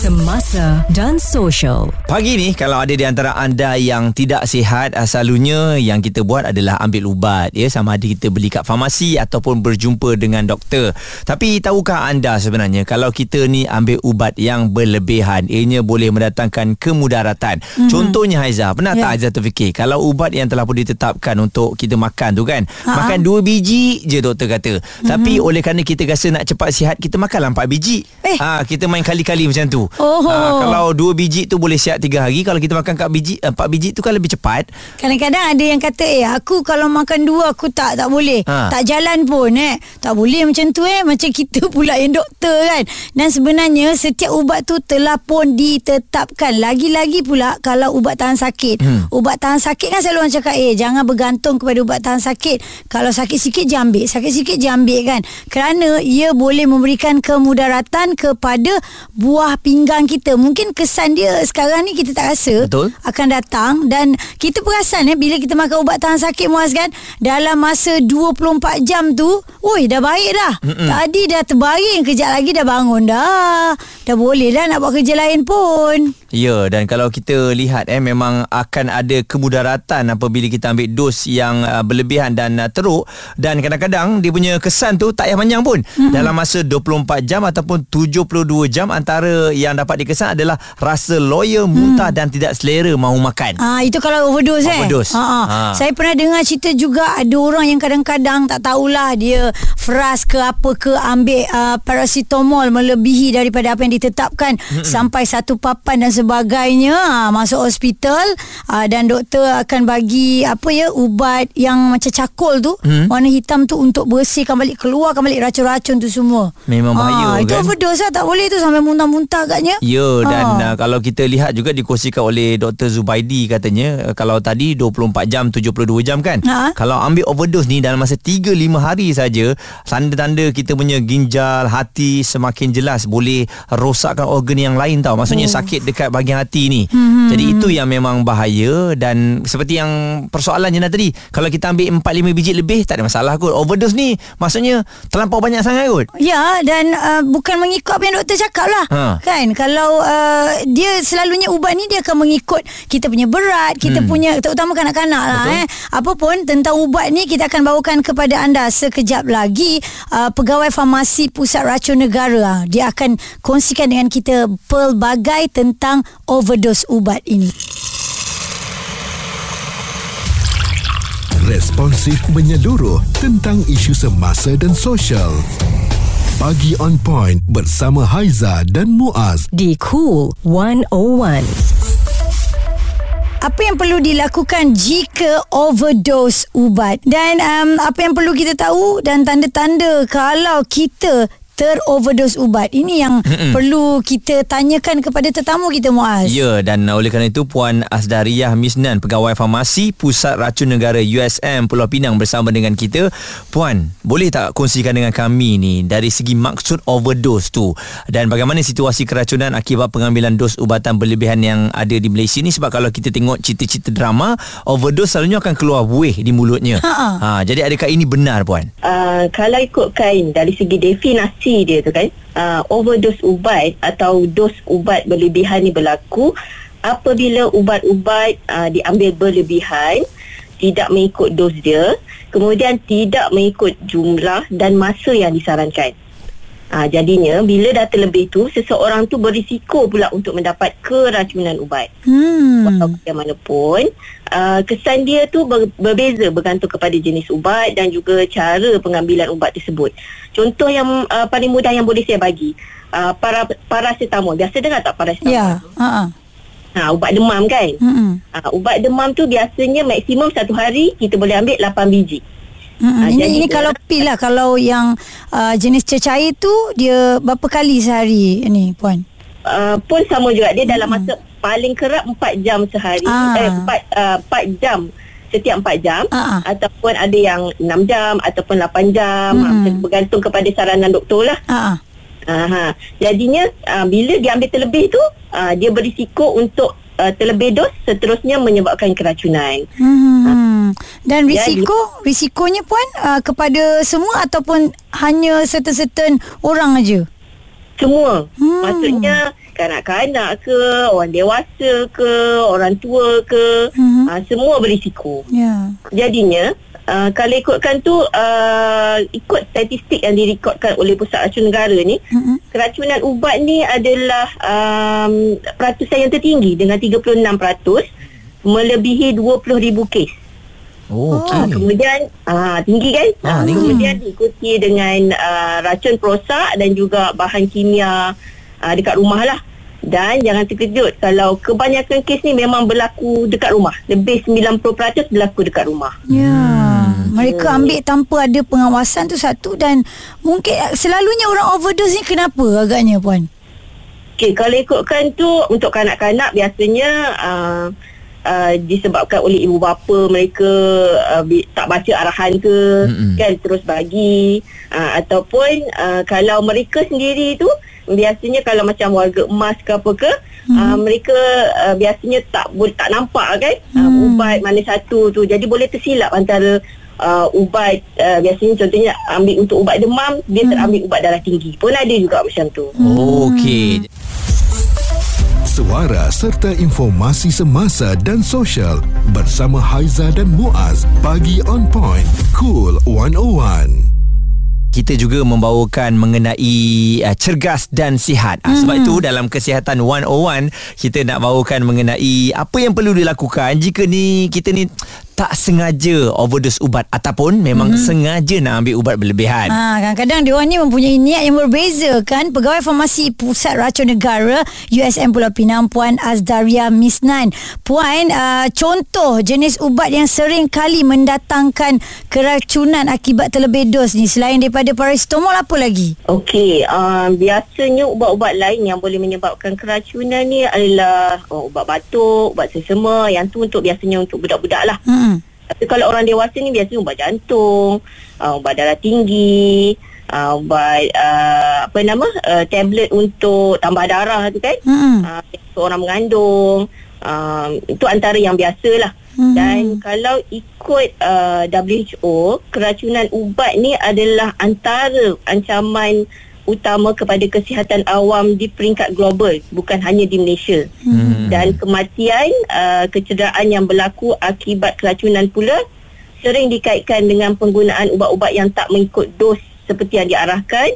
Semasa dan Social. Pagi ni kalau ada di antara anda yang tidak sihat selalunya yang kita buat adalah ambil ubat ya sama ada kita beli kat farmasi ataupun berjumpa dengan doktor. Tapi tahukah anda sebenarnya kalau kita ni ambil ubat yang berlebihan ianya boleh mendatangkan kemudaratan. Mm-hmm. Contohnya Haiza, pernah yeah. tak Haiza terfikir kalau ubat yang telah pun ditetapkan untuk kita makan tu kan, Ha-ha. makan dua biji je doktor kata. Mm-hmm. Tapi oleh kerana kita rasa nak cepat sihat kita makanlah empat biji. Eh. Ha kita main kali-kali macam tu. Oh. Ha, kalau dua biji tu boleh siap tiga hari Kalau kita makan kat biji Empat biji tu kan lebih cepat. Kadang-kadang ada yang kata Eh aku kalau makan dua Aku tak tak boleh. Ha. Tak jalan pun eh. Tak boleh macam tu eh. Macam kita pula yang doktor kan. Dan sebenarnya Setiap ubat tu Telah pun ditetapkan. Lagi-lagi pula Kalau ubat tahan sakit. Hmm. Ubat tahan sakit kan selalu orang cakap Eh jangan bergantung kepada ubat tahan sakit. Kalau sakit sikit je ambil. Sakit sikit je ambil kan. Kerana ia boleh memberikan kemudaratan Kepada buah pinggang kita. Mungkin kesan dia sekarang ni kita tak rasa Betul. akan datang. Dan kita perasan eh bila kita makan ubat tahan sakit muas kan dalam masa 24 jam tu oi dah baik dah. Mm-mm. tadi dah terbaring kejap lagi dah bangun dah. Dah boleh dah nak buat kerja lain pun. Ya dan kalau kita lihat eh memang akan ada kemudaratan apabila kita ambil dos yang uh, berlebihan dan uh, teruk. Dan kadang-kadang dia punya kesan tu tak payah panjang pun. Mm-mm. dalam masa 24 jam ataupun 72 jam antara yang dapat di kesan adalah rasa loya, muntah hmm. dan tidak selera mahu makan. Ah itu kalau overdose, eh. Overdose. Ha, ha. Saya pernah dengar cerita juga ada orang yang kadang-kadang tak tahulah dia fras ke apa ke ambil uh, paracetamol melebihi daripada apa yang ditetapkan hmm. sampai satu papan dan sebagainya ha, masuk hospital uh, dan doktor akan bagi apa ya ubat yang macam cakul tu hmm. warna hitam tu untuk bersihkan balik keluarkan balik racun-racun tu semua. Memang bahaya ha, kan. Itu overdose lah tak boleh tu sampai muntah-muntah agaknya. Ya dan ha. uh, kalau kita lihat juga dikongsikan oleh Dr Zubaidi katanya uh, kalau tadi 24 jam 72 jam kan ha. kalau ambil overdose ni dalam masa 3 5 hari saja tanda-tanda kita punya ginjal hati semakin jelas boleh rosakkan organ yang lain tau maksudnya oh. sakit dekat bahagian hati ni hmm. jadi itu yang memang bahaya dan seperti yang persoalan Jana tadi kalau kita ambil 4 5 biji lebih tak ada masalah kot overdose ni maksudnya terlampau banyak sangat kot ya dan uh, bukan mengikut apa yang doktor cakap lah ha. kan kalau kalau uh, dia selalunya ubat ni dia akan mengikut kita punya berat, kita hmm. punya terutama kanak-kanak lah eh. Apapun tentang ubat ni kita akan bawakan kepada anda sekejap lagi uh, pegawai farmasi Pusat Racun Negara. Dia akan kongsikan dengan kita pelbagai tentang overdose ubat ini. Responsif menyeluruh tentang isu semasa dan sosial. Pagi on point bersama Haiza dan Muaz di Cool 101. Apa yang perlu dilakukan jika overdose ubat? Dan um, apa yang perlu kita tahu dan tanda-tanda kalau kita teroverdose ubat. Ini yang Mm-mm. perlu kita tanyakan kepada tetamu kita Muaz. Ya dan oleh kerana itu Puan Asdariah Misnan pegawai farmasi Pusat Racun Negara USM Pulau Pinang bersama dengan kita. Puan, boleh tak kongsikan dengan kami ni dari segi maksud overdose tu dan bagaimana situasi keracunan akibat pengambilan dos ubatan berlebihan yang ada di Malaysia ni sebab kalau kita tengok cerita-cerita drama overdose selalunya akan keluar buih di mulutnya. Ha, jadi adakah ini benar puan? Uh, kalau ikutkan dari segi definasi definisi dia tu kan uh, overdose ubat atau dos ubat berlebihan ni berlaku apabila ubat-ubat uh, diambil berlebihan tidak mengikut dos dia kemudian tidak mengikut jumlah dan masa yang disarankan Ha, jadinya bila dah terlebih tu seseorang tu berisiko pula untuk mendapat keracunan ubat. Hmm. Walau bagaimanapun uh, kesan dia tu ber, berbeza bergantung kepada jenis ubat dan juga cara pengambilan ubat tersebut. Contoh yang uh, paling mudah yang boleh saya bagi uh, para paracetamol. Biasa dengar tak paracetamol? Ya. Yeah. Ha, ubat demam kan? Hmm. Ha, ubat demam tu biasanya maksimum satu hari kita boleh ambil 8 biji. Hmm, uh, ini ini kalau pil lah kalau yang uh, jenis cecair tu dia berapa kali sehari ni puan? Uh, pun sama juga dia hmm. dalam masa paling kerap 4 jam sehari ah. eh 4 uh, 4 jam setiap 4 jam ah. ataupun ada yang 6 jam ataupun 8 jam hmm. bergantung kepada saranan doktor lah. Aha. Jadinya uh, bila dia ambil terlebih tu uh, dia berisiko untuk uh, terlebih dos seterusnya menyebabkan keracunan. Hmm. Ha. Dan risiko Jadi, risikonya puan uh, kepada semua ataupun hanya certain-certain orang aja. Semua. Hmm. Maksudnya kanak-kanak ke, orang dewasa ke, orang tua ke, hmm. uh, semua berisiko. Yeah. Jadinya Uh, kalau ikutkan tu uh, ikut statistik yang direkodkan oleh Pusat Racun Negara ni mm-hmm. keracunan ubat ni adalah um, peratusan yang tertinggi dengan 36% melebihi 20,000 kes. Oh, okay. uh, kemudian uh, tinggi kan? Ah, tinggi. Kemudian diikuti dengan uh, racun perosak dan juga bahan kimia uh, dekat rumah lah. Dan jangan terkejut kalau kebanyakan kes ni memang berlaku dekat rumah. Lebih 90% berlaku dekat rumah. Ya. Hmm. Mereka ambil tanpa ada pengawasan tu satu dan mungkin selalunya orang overdose ni kenapa agaknya puan? Okay, kalau ikutkan tu untuk kanak-kanak biasanya uh, uh, disebabkan oleh ibu bapa mereka uh, tak baca arahan ke mm-hmm. kan terus bagi uh, ataupun uh, kalau mereka sendiri tu biasanya kalau macam warga emas ke apa ke hmm. uh, mereka uh, biasanya tak boleh tak nampak kan uh, hmm. uh, ubat mana satu tu jadi boleh tersilap antara uh, ubat uh, biasanya contohnya ambil untuk ubat demam dia hmm. terambil ubat darah tinggi pun ada juga macam tu hmm. okey suara serta informasi semasa dan sosial bersama Haiza dan Muaz bagi on point cool 101 kita juga membawakan mengenai uh, cergas dan sihat. Uh, sebab mm-hmm. itu dalam kesihatan 101 kita nak bawakan mengenai apa yang perlu dilakukan jika ni kita ni tak sengaja overdose ubat ataupun memang mm-hmm. sengaja nak ambil ubat berlebihan. Ha, kadang-kadang dia ni mempunyai niat yang berbeza kan. Pegawai Farmasi Pusat Racun Negara USM Pulau Pinang Puan Azdaria Misnan. Puan, uh, contoh jenis ubat yang sering kali mendatangkan keracunan akibat terlebih dos ni selain daripada paracetamol apa lagi? Okey, uh, biasanya ubat-ubat lain yang boleh menyebabkan keracunan ni adalah oh, ubat batuk, ubat sesama. Yang tu untuk biasanya untuk budak-budak lah. Hmm. Tapi kalau orang dewasa ni biasanya ubat jantung, uh, ubat darah tinggi, uh, ubat uh, apa nama uh, tablet untuk tambah darah tu kan. Hmm. Uh, untuk orang mengandung. Uh, itu antara yang biasalah. Hmm. Dan kalau ikut uh, WHO, keracunan ubat ni adalah antara ancaman utama kepada kesihatan awam di peringkat global bukan hanya di Malaysia hmm. dan kematian uh, kecederaan yang berlaku akibat keracunan pula sering dikaitkan dengan penggunaan ubat-ubat yang tak mengikut dos seperti yang diarahkan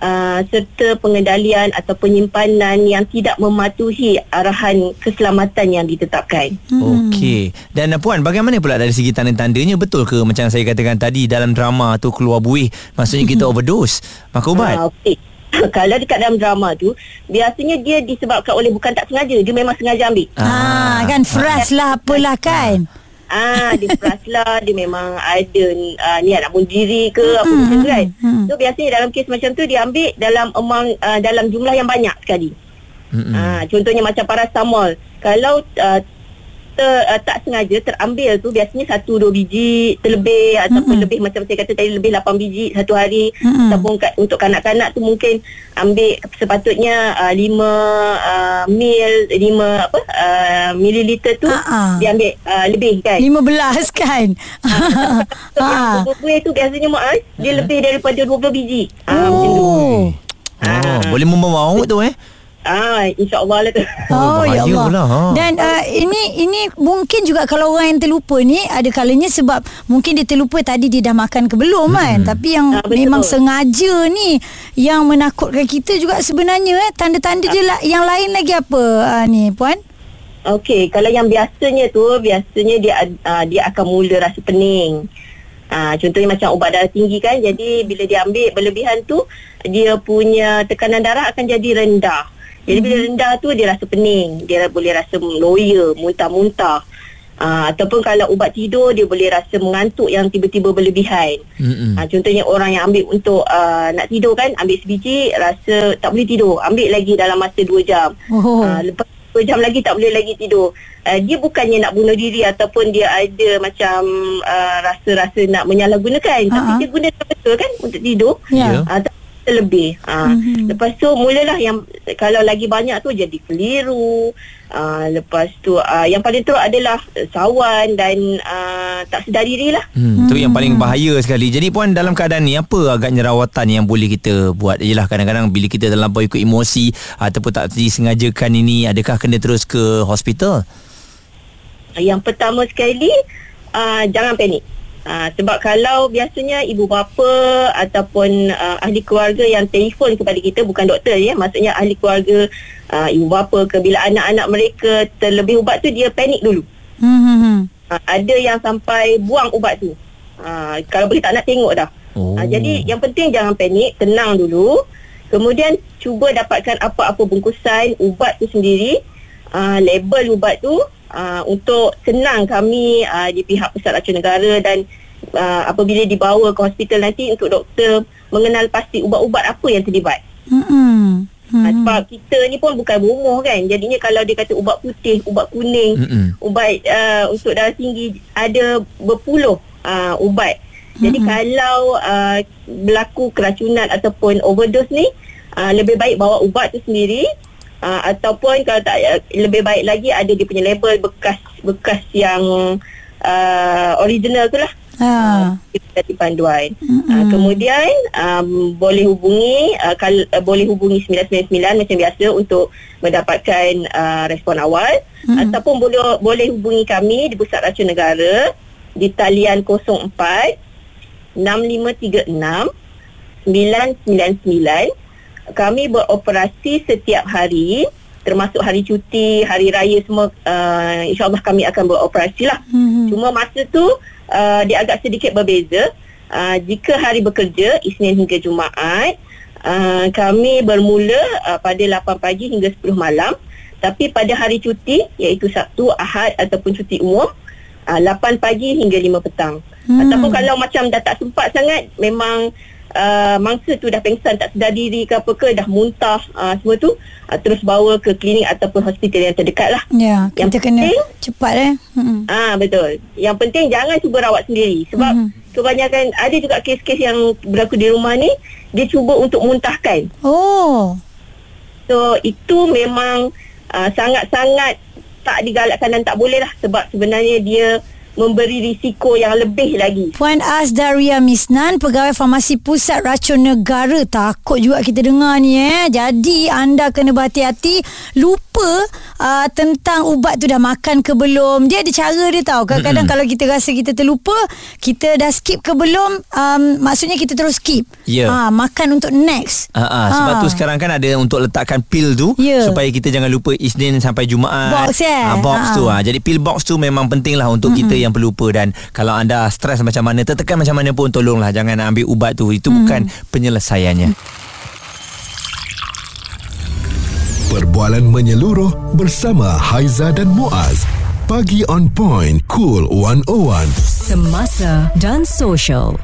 uh, serta pengendalian atau penyimpanan yang tidak mematuhi arahan keselamatan yang ditetapkan. Hmm. Okey. Dan uh, puan, bagaimana pula dari segi tanda-tandanya betul ke macam saya katakan tadi dalam drama tu keluar buih maksudnya kita overdose makan ubat? Uh, Okey. Kalau dekat dalam drama tu Biasanya dia disebabkan oleh Bukan tak sengaja Dia memang sengaja ambil Ah, ah kan Fresh lah apalah kan Ah, dia keras lah Dia memang ada uh, Niat nak bunuh diri ke Apa hmm, macam tu kan hmm. So biasanya dalam kes macam tu Dia ambil dalam amount uh, Dalam jumlah yang banyak sekali hmm. ah, Contohnya macam paracetamol Kalau uh, ter, uh, tak sengaja terambil tu biasanya satu dua biji terlebih ataupun mm-hmm. lebih macam saya kata tadi lebih 8 biji satu hari mm-hmm. ataupun ka- untuk kanak-kanak tu mungkin ambil sepatutnya uh, 5 uh, mil 5 apa uh, mililiter tu uh-uh. dia ambil uh, lebih kan 15 kan ha uh, uh. tu biasanya mak dia uh-huh. lebih daripada 20 biji oh. uh, macam tu Oh, boleh membawa tu eh Ah, insya-Allah lah tu. Oh, oh ya Allah. Lah, ha. Dan uh, ini ini mungkin juga kalau orang yang terlupa ni ada kalanya sebab mungkin dia terlupa tadi dia dah makan ke belum hmm. kan. Tapi yang ah, memang sengaja ni yang menakutkan kita juga sebenarnya eh tanda-tanda dia lah, yang lain lagi apa uh, ni puan? Okey, kalau yang biasanya tu biasanya dia uh, dia akan mula rasa pening. Ha, contohnya macam ubat darah tinggi kan Jadi bila dia ambil berlebihan tu Dia punya tekanan darah akan jadi rendah jadi bila mhm. rendah tu dia rasa pening, dia boleh rasa loya, muntah-muntah. Uh, ataupun kalau ubat tidur dia boleh rasa mengantuk yang tiba-tiba berlebihan. Mm-hmm. Uh, contohnya orang yang ambil untuk uh, nak tidur kan, ambil sebiji rasa tak boleh tidur, ambil lagi dalam masa 2 jam. Oh. Uh, lepas 2 jam lagi tak boleh lagi tidur. Uh, dia bukannya nak bunuh diri ataupun dia ada macam uh, rasa-rasa nak menyalahgunakan, uh-huh. tapi dia guna betul kan untuk tidur. Yeah. Uh, terlebih. Ha. Mm-hmm. Lepas tu mulalah yang kalau lagi banyak tu jadi keliru. Uh, lepas tu uh, yang paling teruk adalah sawan dan uh, tak sedar diri lah. Hmm, tu yang paling bahaya sekali. Jadi puan dalam keadaan ni apa agaknya rawatan yang boleh kita buat? Yalah kadang-kadang bila kita terlampau ikut emosi ataupun tak disengajakan ini adakah kena terus ke hospital? Yang pertama sekali uh, jangan panik. Uh, sebab kalau biasanya ibu bapa ataupun uh, ahli keluarga yang telefon kepada kita bukan doktor ya maksudnya ahli keluarga uh, ibu bapa ke bila anak-anak mereka terlebih ubat tu dia panik dulu. Hmm. Uh, ada yang sampai buang ubat tu. Uh, kalau boleh tak nak tengok dah. Oh. Uh, jadi yang penting jangan panik, tenang dulu. Kemudian cuba dapatkan apa-apa bungkusan ubat tu sendiri, uh, label ubat tu uh, untuk senang kami uh, di pihak Pusat Racun Negara dan uh, apabila dibawa ke hospital nanti untuk doktor mengenal pasti ubat-ubat apa yang terlibat. Hmm. Hmm. Sebab kita ni pun bukan berumur kan Jadinya kalau dia kata ubat putih Ubat kuning Mm-mm. Ubat uh, untuk darah tinggi Ada berpuluh uh, ubat Jadi Mm-mm. kalau uh, berlaku keracunan Ataupun overdose ni uh, Lebih baik bawa ubat tu sendiri uh, ataupun kalau tak uh, lebih baik lagi ada dia punya label bekas bekas yang uh, original tu lah Ha. Jadi panduan. Mm-hmm. Uh, kemudian um, boleh hubungi uh, kal, uh, boleh hubungi 999 macam biasa untuk mendapatkan uh, respon awal mm-hmm. ataupun boleh boleh hubungi kami di Pusat Racun Negara di talian 04 6536 999 kami beroperasi setiap hari termasuk hari cuti, hari raya semua uh, insyaAllah kami akan beroperasi lah. Hmm. Cuma masa tu uh, dia agak sedikit berbeza. Uh, jika hari bekerja, Isnin hingga Jumaat, uh, kami bermula uh, pada 8 pagi hingga 10 malam. Tapi pada hari cuti, iaitu Sabtu, Ahad ataupun cuti umum, uh, 8 pagi hingga 5 petang. Hmm. Ataupun kalau macam dah tak sempat sangat, memang uh, mangsa tu dah pengsan tak sedar diri ke apa ke dah muntah uh, semua tu uh, terus bawa ke klinik ataupun hospital yang terdekat lah. Ya yang kita penting, kena cepat eh. Hmm. ah betul. Yang penting jangan cuba rawat sendiri. Sebab hmm. kebanyakan ada juga kes-kes yang berlaku di rumah ni dia cuba untuk muntahkan. Oh. So itu memang uh, sangat-sangat tak digalakkan dan tak boleh lah sebab sebenarnya dia memberi risiko yang lebih lagi. Puan Azdaria Misnan, pegawai farmasi pusat racun negara. Takut juga kita dengar ni eh. Jadi anda kena berhati-hati. Lupa uh, tentang ubat tu dah makan ke belum. Dia ada cara dia tahu. Kadang-kadang kalau kita rasa kita terlupa, kita dah skip ke belum, um, maksudnya kita terus skip. Ya. Yeah. Ha, makan untuk next. Ha, ha. Sebab ha. tu sekarang kan ada untuk letakkan pil tu. Yeah. Supaya kita jangan lupa Isnin sampai Jumaat. Box eh. Ha, box ha. tu. Ha. Jadi pil box tu memang penting lah untuk Mm-mm. kita yang pelupa dan kalau anda stres macam mana tertekan macam mana pun tolonglah jangan ambil ubat tu. Itu hmm. bukan penyelesaiannya. Perbualan menyeluruh bersama Haiza dan Muaz. Pagi on point cool 101 semasa dan social